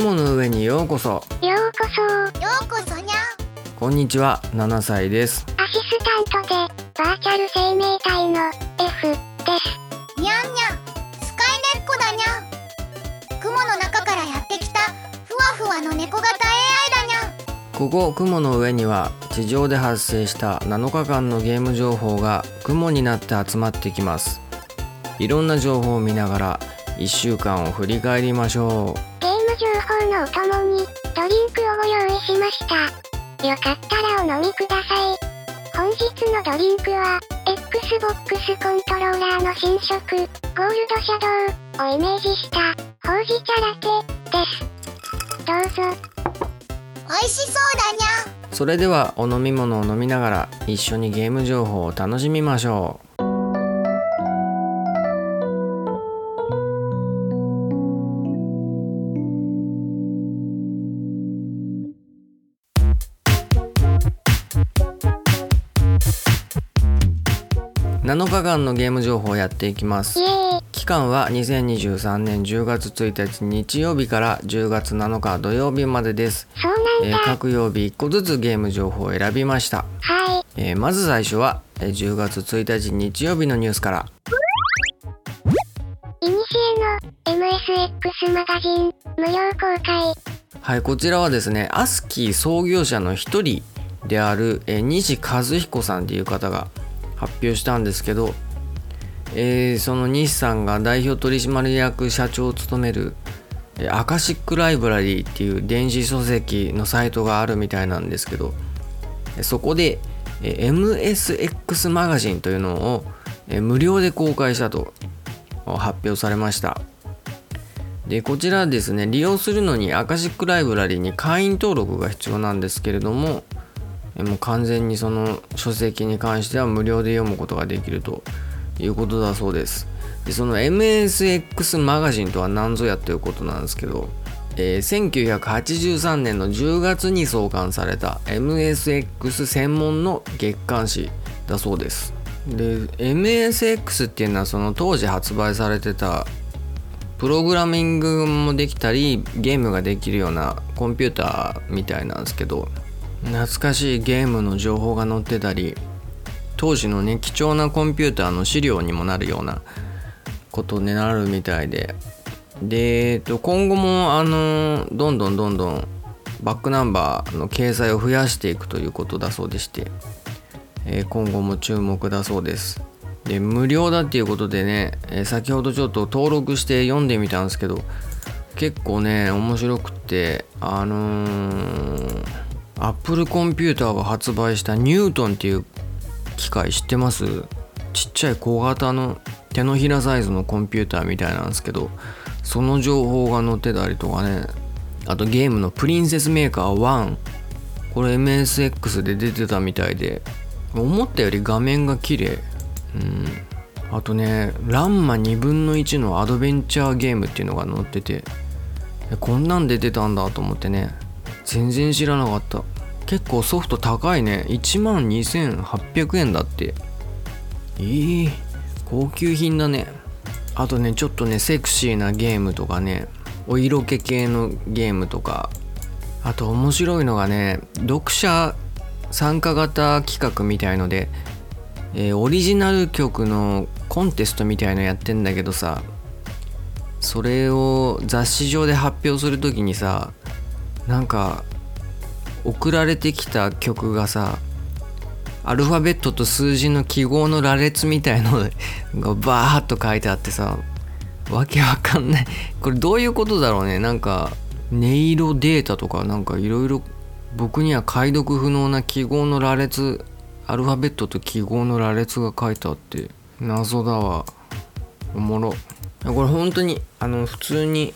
雲の上にようこそ。ようこそ。ようこそにゃこんにちは7歳です。アシスタントでバーチャル生命体の F です。にゃんにゃんスカイネッコだにゃん。雲の中からやってきたふわふわの猫型 AI だにゃん。ここ雲の上には地上で発生した7日間のゲーム情報が雲になって集まってきます。いろんな情報を見ながら1週間を振り返りましょゲーム情報のお供にドリンクをご用意しました。よかったらお飲みください。本日のドリンクは Xbox コントローラーの新色ゴールドシャドウをイメージしたほうじ茶ラテです。どうぞ。美味しそうだにゃ。うそれではお飲み物を飲みながら一緒にゲーム情報を楽しみましょう7日間のゲーム情報をやっていきます。期間は2023年10月1日日曜日から10月7日土曜日までです、えー各曜日1個ずつゲーム情報を選びました、はい。えーまず最初はえー10月1日日曜日のニュースから。いにしえの MSX マガジン無料公開。はいこちらはですねアスキー創業者の一人である、えー西和彦さんっていう方が発表したんですけど、えーその西さんが代表取締役社長を務めるアカシックライブラリーっていう電子書籍のサイトがあるみたいなんですけどそこで MSX マガジンというのを無料で公開したと発表されました。でこちらですね利用するのにアカシックライブラリーに会員登録が必要なんですけれどももう完全にその書籍に関しては無料で読むことができるということだそうです。でその MSX マガジンとは何ぞやということなんですけど、えー1983年の10月に創刊された MSX 専門の月刊誌だそうです。で MSX っていうのはその当時発売されてたプログラミングもできたりゲームができるようなコンピューターみたいなんですけど懐かしいゲームの情報が載ってたり当時のね貴重なコンピューターの資料にもなるようなことになるみたいでで、えっと、今後もあのどんどんどんどんバックナンバーの掲載を増やしていくということだそうでして、えー今後も注目だそうです。で無料だっていうことでね、えー先ほどちょっと登録して読んでみたんですけど結構ね面白くってあのー、Apple コンピューターが発売したニュートンっていう機械知ってます？ちっちゃい小型の手のひらサイズのコンピューターみたいなんですけどその情報が載ってたりとかね。あとゲームのプリンセスメーカー1これ MSX で出てたみたいで思ったより画面が綺麗。うん。あとねランマ2分の1のアドベンチャーゲームっていうのが載っててこんなん出てたんだと思ってね。全然知らなかった。結構ソフト高いね。1万2800円だって。えー、高級品だね。あとねちょっとねセクシーなゲームとかね。お色気系のゲームとか。あと面白いのがね読者参加型企画みたいので、えーオリジナル曲のコンテストみたいのやってんだけどさそれを雑誌上で発表する時にさなんか送られてきた曲がさアルファベットと数字の記号の羅列みたいのがバーッと書いてあってさわけわかんない。これどういうことだろうね。なんか音色データとかなんかいろいろ僕には解読不能な記号の羅列アルファベットと記号の羅列が書いてあって謎だわ。おもろ。これ本当にあの普通に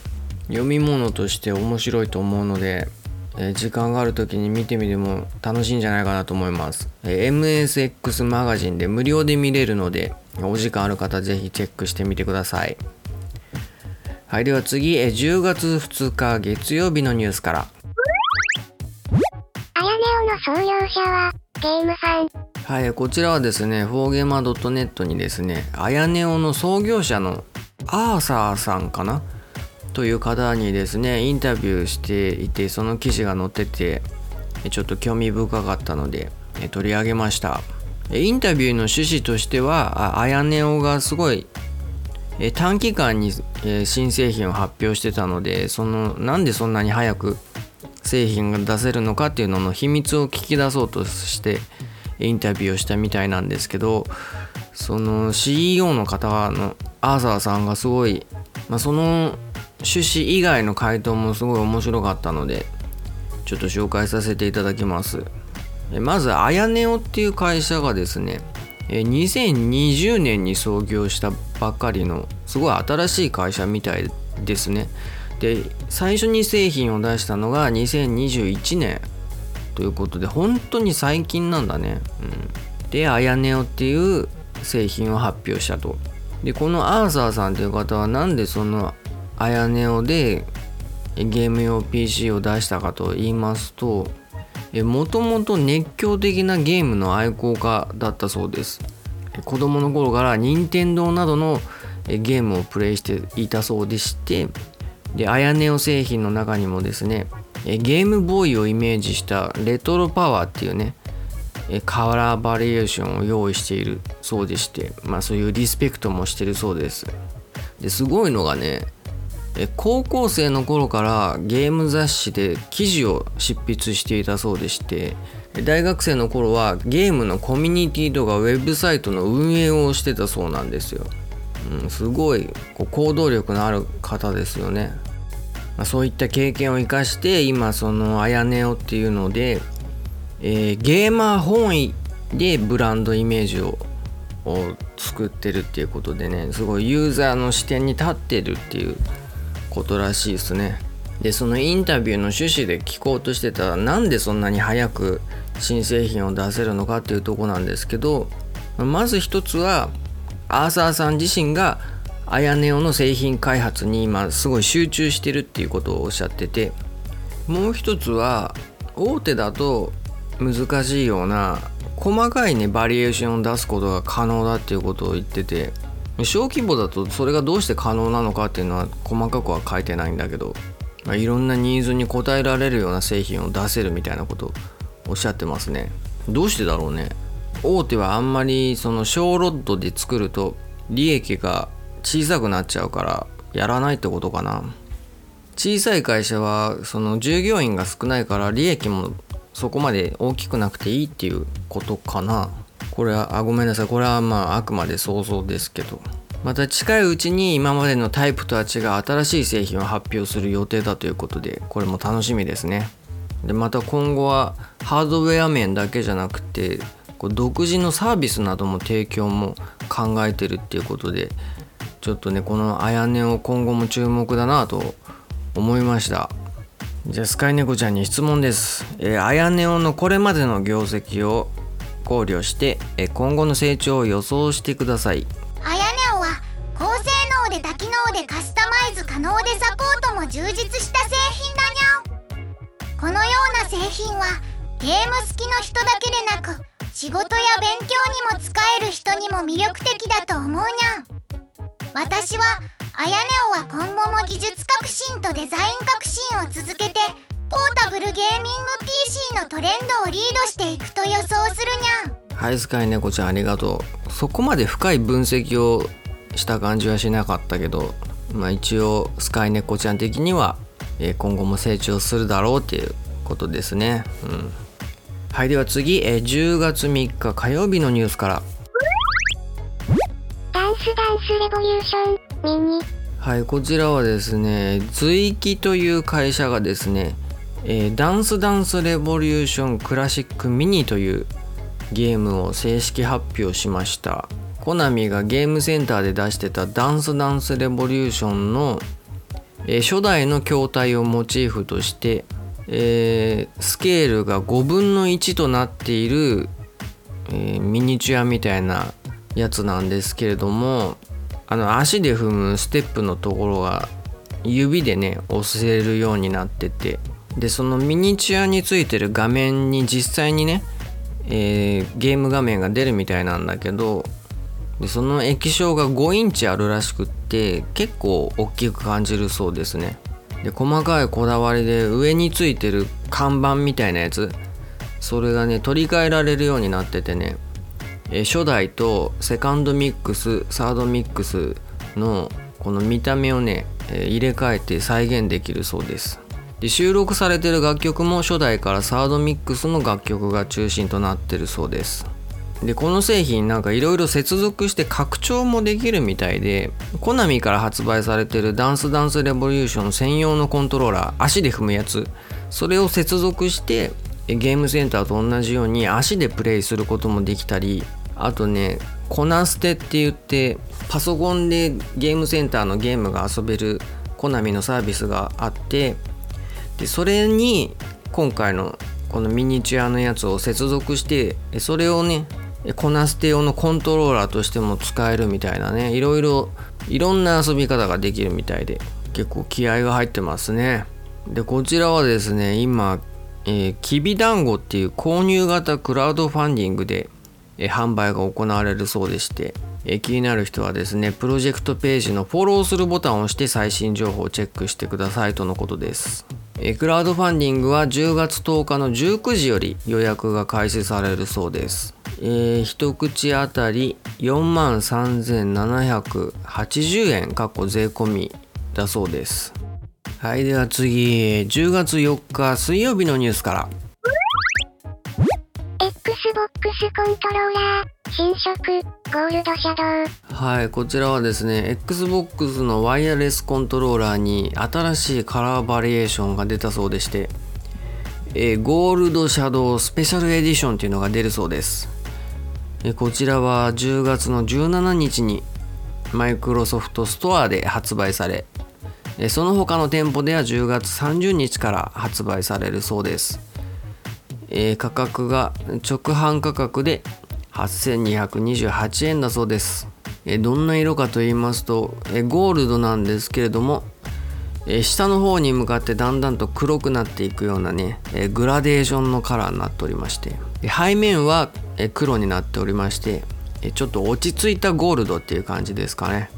読み物として面白いと思うので、えー時間がある時に見てみても楽しいんじゃないかなと思います、えー MSX マガジンで無料で見れるのでお時間ある方ぜひチェックしてみてください。はいでは次、えー10月2日月曜日のニュースから。あやねおの創業者はゲームさんはい、こちらはですね、フォーゲーマー .net にですね、あやねおの創業者のアーサーさんかなという方にですねインタビューしていてその記事が載っててちょっと興味深かったので取り上げました。インタビューの趣旨としてはあやねおがすごい短期間に新製品を発表してたのでそのなんでそんなに早く製品が出せるのかっていうのの秘密を聞き出そうとしてインタビューをしたみたいなんですけどその CEO の方のアーサーさんがすごい、まあ、その趣旨以外の回答もすごい面白かったのでちょっと紹介させていただきます。まずあやねおっていう会社がですね2020年に創業したばっかりのすごい新しい会社みたいですね。で最初に製品を出したのが2021年ということで本当に最近なんだね、うん、であやねおっていう製品を発表したと。でこのアーサーさんという方はなんでそのあやねおでゲーム用 PC を出したかと言いますともともと熱狂的なゲームの愛好家だったそうです。子供の頃から任天堂などのゲームをプレイしていたそうでしてであやねお製品の中にもですねゲームボーイをイメージしたレトロパワーっていうねカラーバリエーションを用意しているそうでしてまあそういうリスペクトもしてるそうです。ですごいのがね高校生の頃からゲーム雑誌で記事を執筆していたそうでして大学生の頃はゲームのコミュニティとかウェブサイトの運営をしてたそうなんですよ、うん、すごいこう行動力のある方ですよね、まあ、そういった経験を生かして今そのあやねおっていうので、えー、ゲーマー本位でブランドイメージをを作ってるっていうことでねすごいユーザーの視点に立ってるっていうことらしいですね。でそのインタビューの趣旨で聞こうとしてたらなんでそんなに早く新製品を出せるのかっていうとこなんですけどまず一つはアーサーさん自身がアヤネオの製品開発に今すごい集中してるっていうことをおっしゃっててもう一つは大手だと難しいような細かいねバリエーションを出すことが可能だっていうことを言ってて小規模だとそれがどうして可能なのかっていうのは細かくは書いてないんだけど、まあ、いろんなニーズに応えられるような製品を出せるみたいなことをおっしゃってますね。どうしてだろうね。大手はあんまりその小ロッドで作ると利益が小さくなっちゃうからやらないってことかな。小さい会社はその従業員が少ないから利益もそこまで大きくなくていいっていうことかな。これはあごめんなさい。これはまああくまで想像ですけど。また近いうちに今までのタイプとは違う新しい製品を発表する予定だということでこれも楽しみですね。でまた今後はハードウェア面だけじゃなくてこう独自のサービスなども提供も考えてるっていうことでちょっとねこのあやねを今後も注目だなと思いました。じゃあスカイネコちゃんに質問です、えー、あやねおのこれまでの業績を考慮して今後の成長を予想してください。あやねおは高性能で多機能でカスタマイズ可能でサポートも充実した製品だにゃこのような製品はゲーム好きの人だけでなく仕事や勉強にも使える人にも魅力的だと思うにゃ私はあやねおは今後も技術革新とデザイン革新を続けてポータブルゲーミング PC のトレンドをリードしていくと予想するにゃはいスカイネコちゃんありがとう。そこまで深い分析をした感じはしなかったけどまあ一応スカイネコちゃん的には今後も成長するだろうっていうことですね。うん。はいでは次10月3日火曜日のニュースから。ダンスダンスレボリューションミニはいこちらはですね随記という会社がですねえー、ダンスダンスレボリューションクラシックミニというゲームを正式発表しました。コナミがゲームセンターで出してたダンスダンスレボリューションの、えー、初代の筐体をモチーフとして、えー、スケールが5分の1となっている、えミニチュアみたいなやつなんですけれどもあの足で踏むステップのところが指でね押せるようになってて。でそのミニチュアについてる画面に実際にね、えー、ゲーム画面が出るみたいなんだけどでその液晶が5インチあるらしくって結構大きく感じるそうですね。で細かいこだわりで上についてる看板みたいなやつそれがね取り替えられるようになっててね。え初代とセカンドミックスサードミックスのこの見た目をね、え入れ替えて再現できるそうです。収録されてる楽曲も初代からサードミックスの楽曲が中心となってるそうです。でこの製品なんかいろいろ接続して拡張もできるみたいでコナミから発売されてるダンスダンスレボリューション専用のコントローラー足で踏むやつ。それを接続してゲームセンターと同じように足でプレイすることもできたりあとねコナステって言ってパソコンでゲームセンターのゲームが遊べるコナミのサービスがあってでそれに今回のこのミニチュアのやつを接続してそれをねコナステ用のコントローラーとしても使えるみたいなねいろいろいろんな遊び方ができるみたいで結構気合が入ってますね。でこちらはですね今、えー、きびだんごっていう購入型クラウドファンディングで、えー、販売が行われるそうでして、えー、気になる人はですねプロジェクトページのフォローするボタンを押して最新情報をチェックしてくださいとのことです。クラウドファンディングは10月10日の19時より予約が開始されるそうです。えー、一口当たり4万3780円かっこ税込みだそうです。はいでは次10月4日水曜日のニュースから。X コントローラー新色ゴールドシャドウ。はいこちらはですね XBOX のワイヤレスコントローラーに新しいカラーバリエーションが出たそうでしてえー、ゴールドシャドウスペシャルエディションというのが出るそうです。こちらは10月の17日にマイクロソフトストアで発売されその他の店舗では10月30日から発売されるそうです。え価格が直販価格で8228円だそうです。えどんな色かと言いますとえゴールドなんですけれどもえ下の方に向かってだんだんと黒くなっていくようなねえグラデーションのカラーになっておりまして背面は黒になっておりましてちょっと落ち着いたゴールドっていう感じですかね。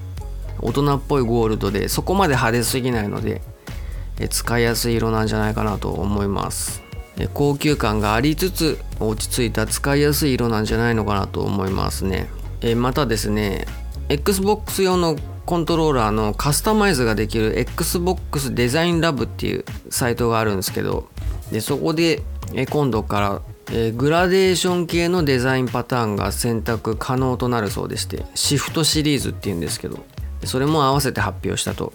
大人っぽいゴールドでそこまで派手すぎないので使いやすい色なんじゃないかなと思います。高級感がありつつ落ち着いた使いやすい色なんじゃないのかなと思いますね。えまたですね XBOX 用のコントローラーのカスタマイズができる XBOX デザインラブっていうサイトがあるんですけどでそこで今度からえ、グラデーション系のデザインパターンが選択可能となるそうでしてシフトシリーズっていうんですけどそれも合わせて発表したと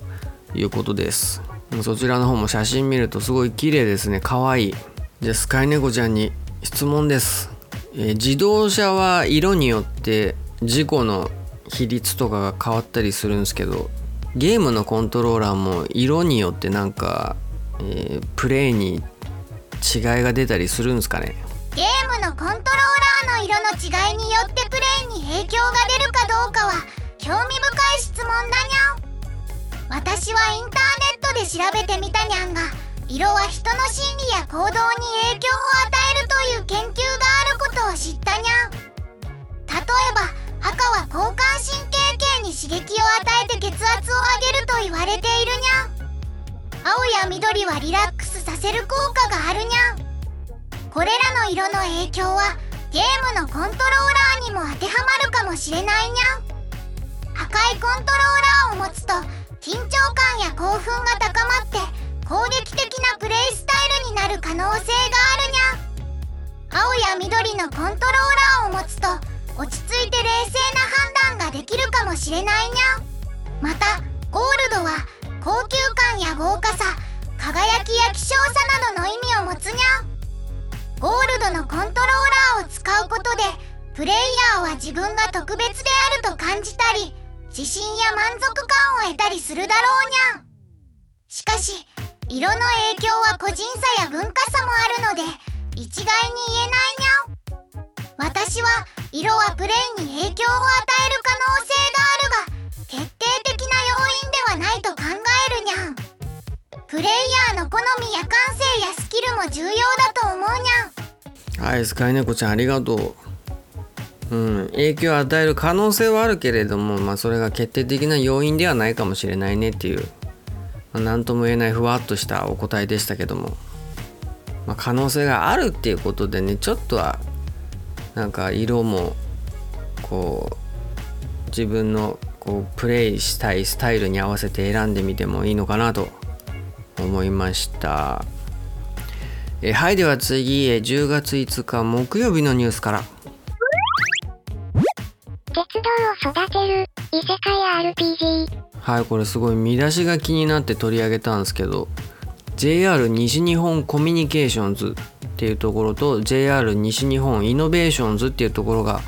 いうことです。そちらの方も写真見るとすごい綺麗ですね。可愛い。じゃあスカイネコちゃんに質問です、えー、自動車は色によって事故の比率とかが変わったりするんですけどゲームのコントローラーも色によってなんか、えー、プレイに違いが出たりするんですかね？ゲームのコントローラーの色の違いによってプレイに影響が出るかどうかは興味深い質問だにゃん。私はインターネットで調べてみたにゃんが色は人の心理や行動に影響を与えるという研究があることを知ったにゃん。例えば赤は交感神経系に刺激を与えて血圧を上げると言われているにゃん。青や緑はリラックスさせる効果があるにゃん。これらの色の影響はゲームのコントローラーにも当てはまるかもしれないにゃん。赤いコントローラーを持つと緊張感や興奮が高まって攻撃的なプレイスタイルになる可能性があるにゃ。ん青や緑のコントローラーを持つと落ち着いて冷静な判断ができるかもしれないにゃ。またゴールドは高級感や豪華さ輝きや希少さなどの意味を持つにゃ。んゴールドのコントローラーを使うことでプレイヤーは自分が特別であると感じたり自信や満足感を得たりするだろうにゃ。しかし色の影響は個人差や文化差もあるので一概に言えないにゃん私は色はプレイに影響を与える可能性があるが決定的な要因ではないと考えるにゃん。プレイヤーの好みや感性やスキルも重要だと思うにゃん。はいスカイネコちゃんありがとう。うん、影響を与える可能性はあるけれども、まあ、それが決定的な要因ではないかもしれないねっていう。何、まあ、とも言えないふわっとしたお答えでしたけども、まあ、可能性があるっていうことでねちょっとはなんか色もこう自分のこうプレイしたいスタイルに合わせて選んでみてもいいのかなと思いました。えはいでは次10月5日木曜日のニュースから。鉄道を育てる異世界 RPG はいこれすごい見出しが気になって取り上げたんですけど JR 西日本コミュニケーションズっていうところと JR 西日本イノベーションズっていうところが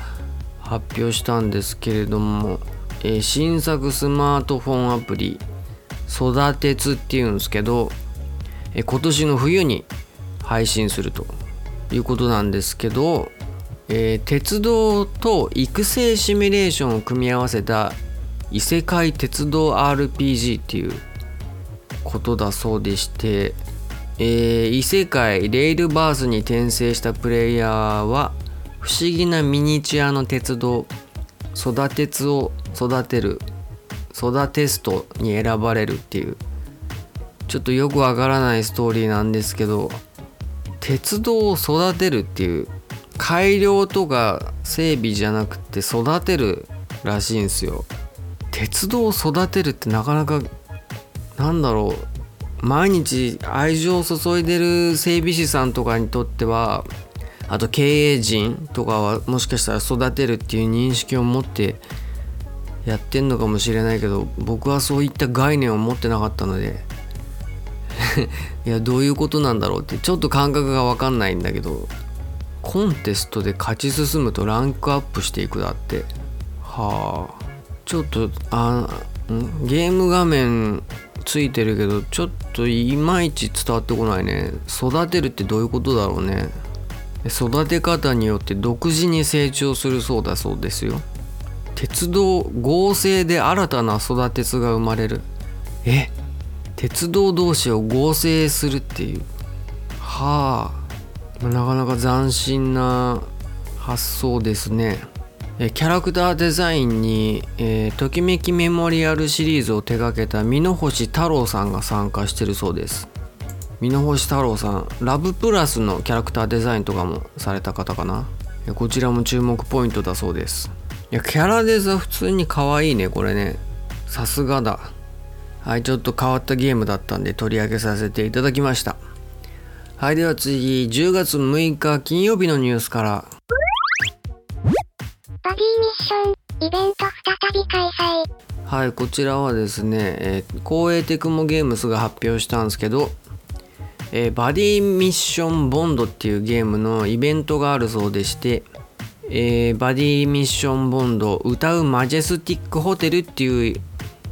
発表したんですけれども、えー、新作スマートフォンアプリ育てつっていうんですけど、えー、今年の冬に配信するということなんですけど、えー、鉄道と育成シミュレーションを組み合わせた異世界鉄道 RPG っていうことだそうでして、えー、異世界レールバースに転生したプレイヤーは不思議なミニチュアの鉄道育てつを育てる育てストに選ばれるっていうちょっとよくわからないストーリーなんですけど鉄道を育てるっていう改良とか整備じゃなくて育てるらしいんですよ。鉄道を育てるってなかなかなんだろう毎日愛情を注いでる整備士さんとかにとってはあと経営陣とかはもしかしたら育てるっていう認識を持ってやってんのかもしれないけど僕はそういった概念を持ってなかったので いやどういうことなんだろうってちょっと感覚が分かんないんだけどコンテストで勝ち進むとランクアップしていくだって。はあ。ちょっとあゲーム画面ついてるけどちょっといまいち伝わってこないね。育てるってどういうことだろうね。育て方によって独自に成長するそうだそうですよ。鉄道合成で新たな育てつが生まれる。え？鉄道同士を合成するっていう。はあなかなか斬新な発想ですね。キャラクターデザインに、えー、ときめきメモリアルシリーズを手掛けた美濃星太郎さんが参加してるそうです。美濃星太郎さんラブプラスのキャラクターデザインとかもされた方かな？こちらも注目ポイントだそうです。いやキャラデザ普通に可愛いねこれね。さすがだ。はいちょっと変わったゲームだったんで取り上げさせていただきました。はいでは次10月6日金曜日のニュースから。バディミッションイベント再び開催。はいこちらはですね、えー、光栄テクモゲームスが発表したんですけど、えー、バディミッションボンドっていうゲームのイベントがあるそうでして、えー、バディミッションボンド歌うマジェスティックホテルっていう、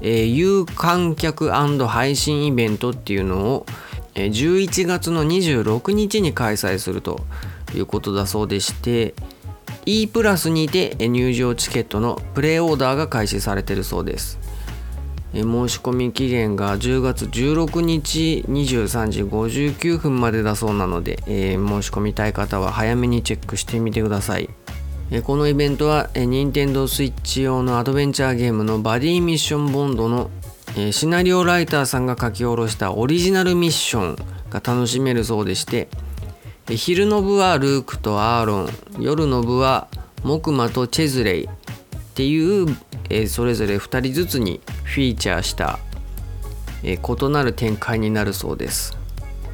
えー、有観客配信イベントっていうのを、11月の26日に開催するということだそうでして、E プラスにて入場チケットのプレイオーダーが開始されているそうです。申し込み期限が10月16日23時59分までだそうなので、申し込みたい方は早めにチェックしてみてください。このイベントは Nintendo Switch 用のアドベンチャーゲームのバディミッションボンドのシナリオライターさんが書き下ろしたオリジナルミッションが楽しめるそうでして昼の部はルークとアーロン。夜の部は木馬とチェズレイっていう、え、それぞれ2人ずつにフィーチャーした、え、異なる展開になるそうです、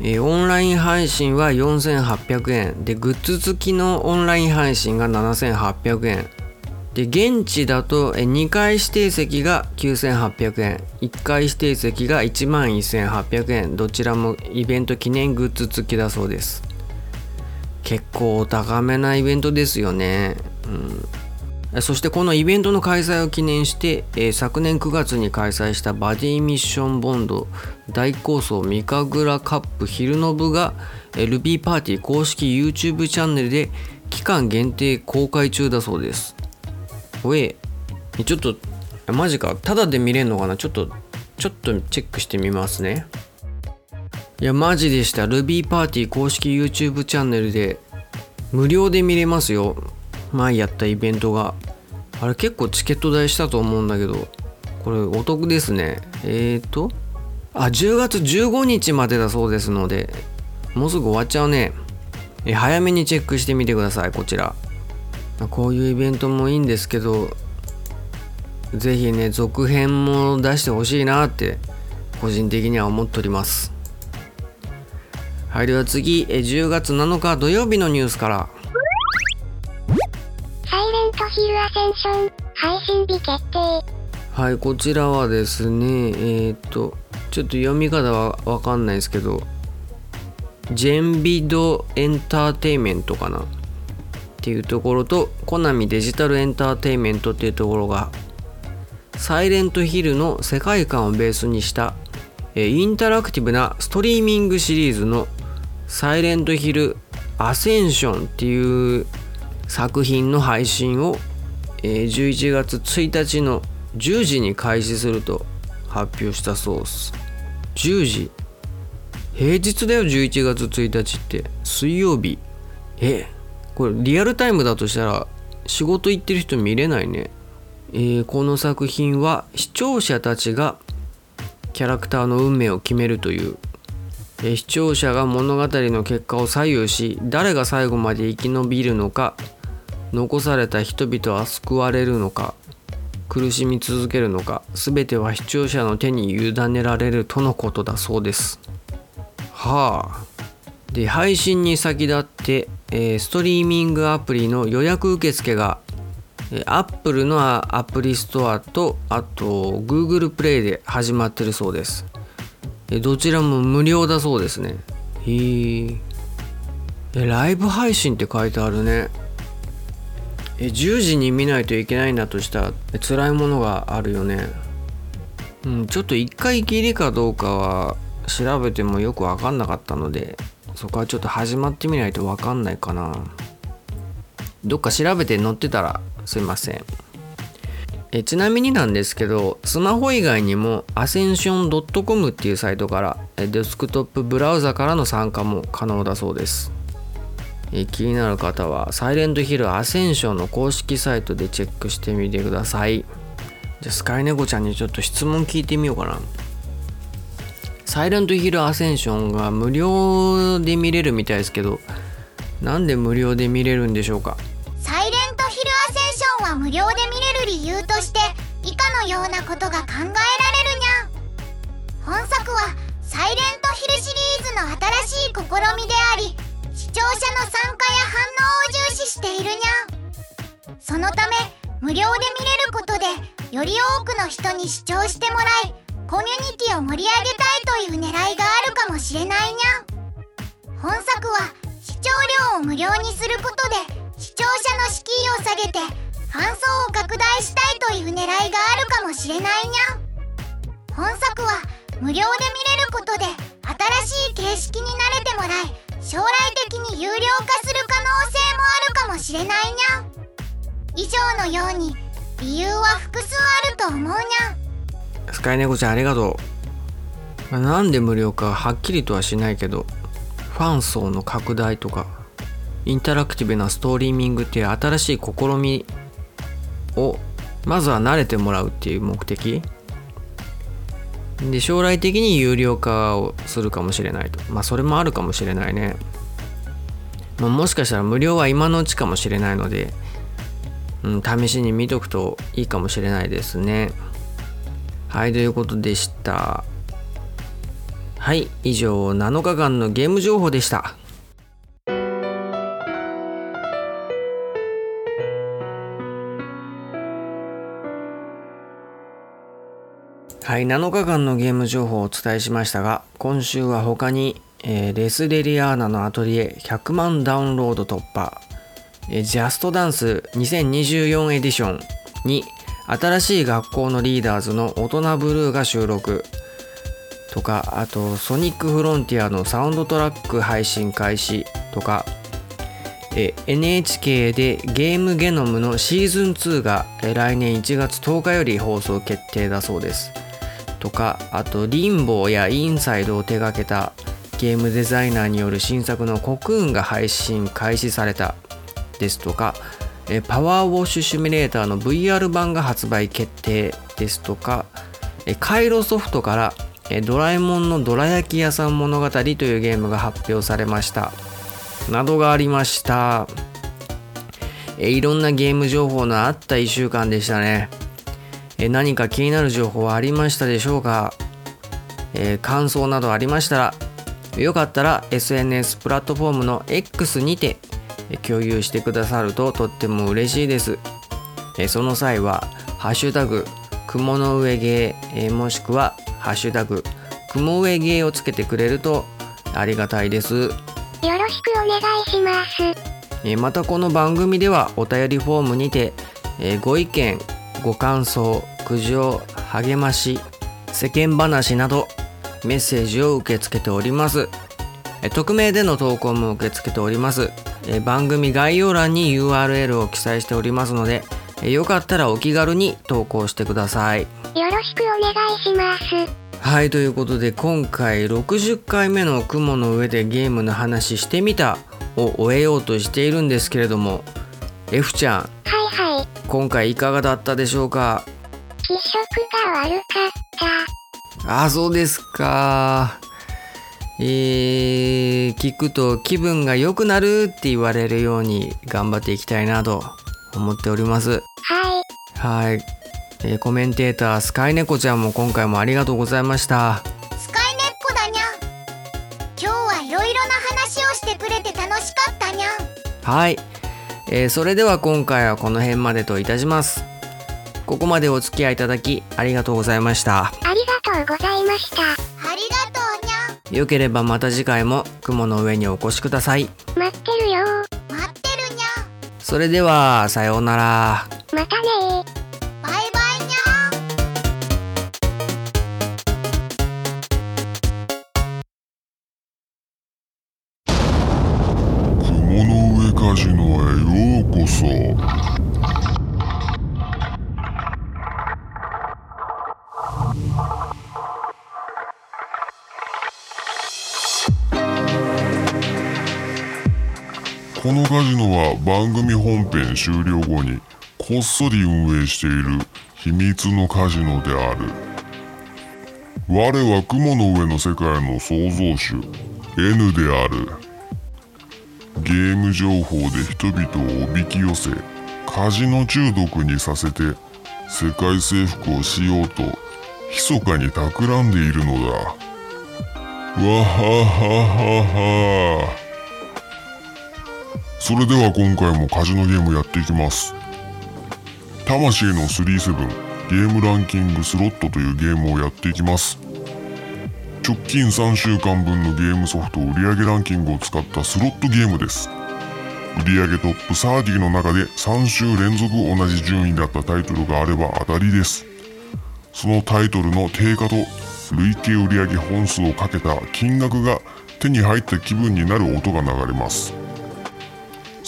え、オンライン配信は4800円。でグッズ付きのオンライン配信が7800円。で現地だと2回指定席が9800円。1回指定席が1万1800円。どちらもイベント記念グッズ付きだそうです。結構お高めなイベントですよね。うん、そしてこのイベントの開催を記念して、えー、昨年9月に開催したバディミッションボンド大構想ミカグラカップ昼の部が、えー、ルビーパーティー公式 YouTube チャンネルで期間限定公開中だそうです。おえ、ちょっと、マジか、ただで見れるのかな？ちょっと、ちょっとチェックしてみますね。いや、マジでした。Ruby パーティー公式 YouTube チャンネルで無料で見れますよ。前やったイベントが。あれ結構チケット代したと思うんだけど。これお得ですね。えーと。あ10月15日までだそうですので。もうすぐ終わっちゃうね。え早めにチェックしてみてください。こちら。こういうイベントもいいんですけど。ぜひね続編も出してほしいなって個人的には思っております。はいでは次え10月7日土曜日のニュースから。サイレントヒルアセンション配信日決定。はいこちらはですねえー、っとちょっと読み方はわかんないですけどジェンビドエンターテイメントかなっていうところとコナミデジタルエンターテイメントっていうところがサイレントヒルの世界観をベースにしたインタラクティブなストリーミングシリーズのサイレントヒルアセンションっていう作品の配信をえ11月1日の10時に開始すると発表したそうです。10時。平日だよ11月1日って。水曜日。えこれリアルタイムだとしたら仕事行ってる人見れないね。えー、この作品は視聴者たちがキャラクターの運命を決めるという、え、視聴者が物語の結果を左右し誰が最後まで生き延びるのか残された人々は救われるのか苦しみ続けるのか全ては視聴者の手に委ねられるとのことだそうです。はあ。で配信に先立って、えー、ストリーミングアプリの予約受付がアップルのアプリストアとあと Google プレイで始まってるそうです。どちらも無料だそうですね。へえライブ配信って書いてあるね。え10時に見ないといけないんだとしたら辛いものがあるよね。うんちょっと1回きりかどうかは調べてもよく分かんなかったのでそこはちょっと始まってみないと分かんないかな。どっか調べて載ってたらすいません。えちなみになんですけどスマホ以外にも ascension.com っていうサイトからデスクトップブラウザからの参加も可能だそうです。え気になる方はサイレントヒルアセンションの公式サイトでチェックしてみてください。じゃあスカイネコちゃんにちょっと質問聞いてみようかな。サイレントヒルアセンションが無料で見れるみたいですけどなんで無料で見れるんでしょうか？アセンションは無料で見れる理由として以下のようなことが考えられるにゃん。本作はサイレントヒルシリーズの新しい試みであり視聴者の参加や反応を重視しているにゃん。そのため無料で見れることでより多くの人に視聴してもらいコミュニティを盛り上げたいという狙いがあるかもしれないにゃん。本作は視聴料を無料にすることで視聴者の敷居を下げてファン層を拡大したいという狙いがあるかもしれないにゃ本作は無料で見れることで新しい形式に慣れてもらい将来的に有料化する可能性もあるかもしれないにゃ以上のように理由は複数あると思うにゃスカイネコちゃんありがとう、まあ、なんで無料かはっきりとはしないけどファン層の拡大とかインタラクティブなストリーミングっていう新しい試みをまずは慣れてもらうっていう目的。で将来的に有料化をするかもしれないと。まあそれもあるかもしれないね、まあ、もしかしたら無料は今のうちかもしれないので、うん、試しに見とくといいかもしれないですね。はいということでした。はい以上7日間のゲーム情報でした。はい、7日間のゲーム情報をお伝えしましたが、今週は他に、えー、レス・レリアーナのアトリエ100万ダウンロード突破、えー、ジャストダンス2024エディションに新しい学校のリーダーズの大人ブルーが収録とか、あとソニックフロンティアのサウンドトラック配信開始とか、え NHK でゲームゲノムのシーズン2が来年1月10日より放送決定だそうです。とかあとリンボーやインサイドを手掛けたゲームデザイナーによる新作のコクーンが配信開始されたですとか、パワーウォッシュシミュレーターの VR 版が発売決定ですとか、カイロソフトからドラえもんのどら焼き屋さん物語というゲームが発表されました。などがありました。いろんなゲーム情報のあった1週間でしたね。え何か気になる情報はありましたでしょうか、え感想などありましたらよかったら SNS プラットフォームの X にて共有してくださるととっても嬉しいです。その際は「ハッシュタグ雲の上芸」もしくは「ハッシュタグ雲上芸」をつけてくれるとありがたいです。よろしくお願いします。またこの番組ではお便りフォームにてご意見ご感想苦情励まし世間話などメッセージを受け付けております。匿名での投稿も受け付けております。番組概要欄に URL を記載しておりますのでよかったらお気軽に投稿してください。よろしくお願いします。はいということで今回60回目の雲の上でゲームの話してみたを終えようとしているんですけれども F ちゃん。はいはい今回いかがだったでしょうか？気色が悪かった。あそうですか。えー、聞くと気分が良くなるって言われるように頑張っていきたいなと思っております。はい。はい、えー、コメンテータースカイネコちゃんも今回もありがとうございました。スカイネコだにゃん。今日はいろいろな話をしてくれて楽しかったにゃん。はい、えー、それでは今回はこの辺までといたします。ここまでお付き合いいただきありがとうございました。ありがとうございました。ありがとうにゃん。よければまた次回も雲の上にお越しください。待ってるよ。待ってるにゃそれではさようなら番組本編終了後にこっそり運営している秘密のカジノである。我は雲の上の世界の創造主 N である。ゲーム情報で人々をおびき寄せカジノ中毒にさせて世界征服をしようと密かに企んでいるのだ。わははははそれでは今回もカジノゲームやっていきます。魂の37ゲームランキングスロットというゲームをやっていきます。直近3週間分のゲームソフト売上ランキングを使ったスロットゲームです。売上トップ30の中で3週連続同じ順位だったタイトルがあれば当たりです。そのタイトルの定価と累計売上本数をかけた金額が手に入った気分になる音が流れます。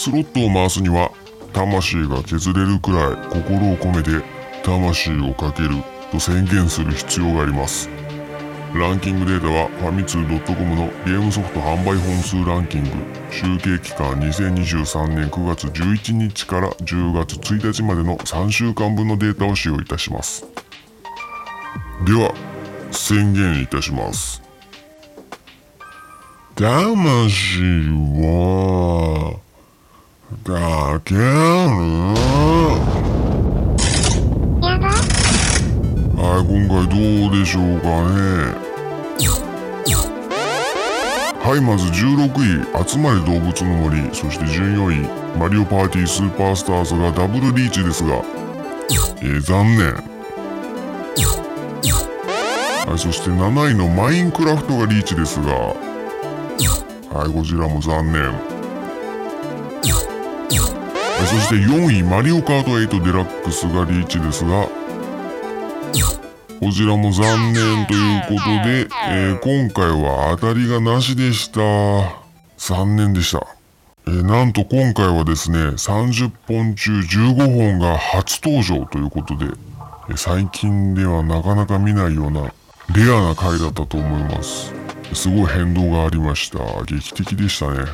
スロットを回すには魂が削れるくらい心を込めて魂をかけると宣言する必要があります。ランキングデータはファミツー .com のゲームソフト販売本数ランキング。集計期間2023年9月11日から10月1日までの3週間分のデータを使用いたします。では宣言いたします。魂はかける？はい今回どうでしょうかね。はいまず16位集まり動物の森そして14位マリオパーティースーパースターズがダブルリーチですがえー、残念。はいそして7位のマインクラフトがリーチですがはいこちらも残念。そして4位マリオカート8デラックスがリーチですがこちらも残念ということで、えー、今回は当たりがなしでした。残念でした、えー、なんと今回はですね30本中15本が初登場ということで、えー、最近ではなかなか見ないようなレアな回だったと思います。すごい変動がありました。劇的でしたね。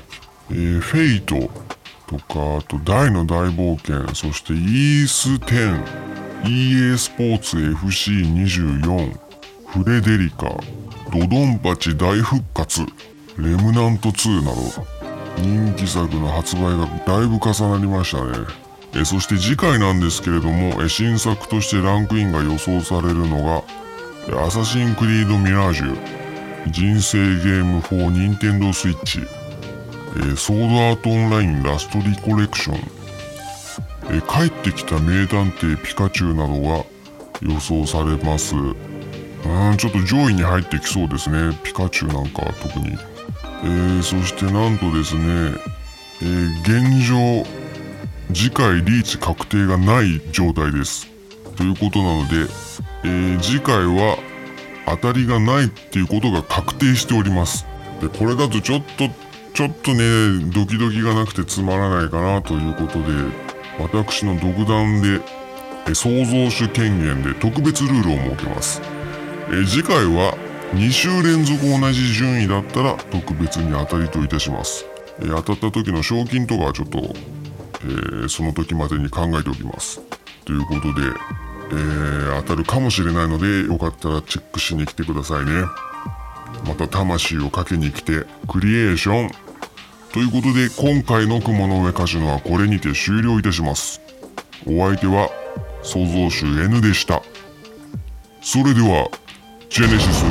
えー、フェイト。とかあと大の大冒険そしてイース10 EA スポーツ FC24 フレデリカドドンパチ大復活レムナント2など人気作の発売がだいぶ重なりましたね。えそして次回なんですけれどもえ新作としてランクインが予想されるのがアサシンクリードミラージュ人生ゲーム4ニンテンドースイッチ。えーソードアートオンラインラストリコレクション、えー帰ってきた名探偵ピカチュウなどが予想されます。うんちょっと上位に入ってきそうですね。ピカチュウなんかは特に、えーそしてなんとですね、え現状次回リーチ確定がない状態です。ということなので、え次回は当たりがないっていうことが確定しております。でこれだとちょっとちょっとねドキドキがなくてつまらないかなということで私の独断で創造主権限で特別ルールを設けます。え次回は2週連続同じ順位だったら特別に当たりといたします。え当たった時の賞金とかはちょっと、えーその時までに考えておきます。ということで、えー当たるかもしれないのでよかったらチェックしに来てくださいね。また魂をかけに来てクリエーションということで今回の雲の上カジノはこれにて終了いたします。お相手は創造主 N でした。それではジェネシス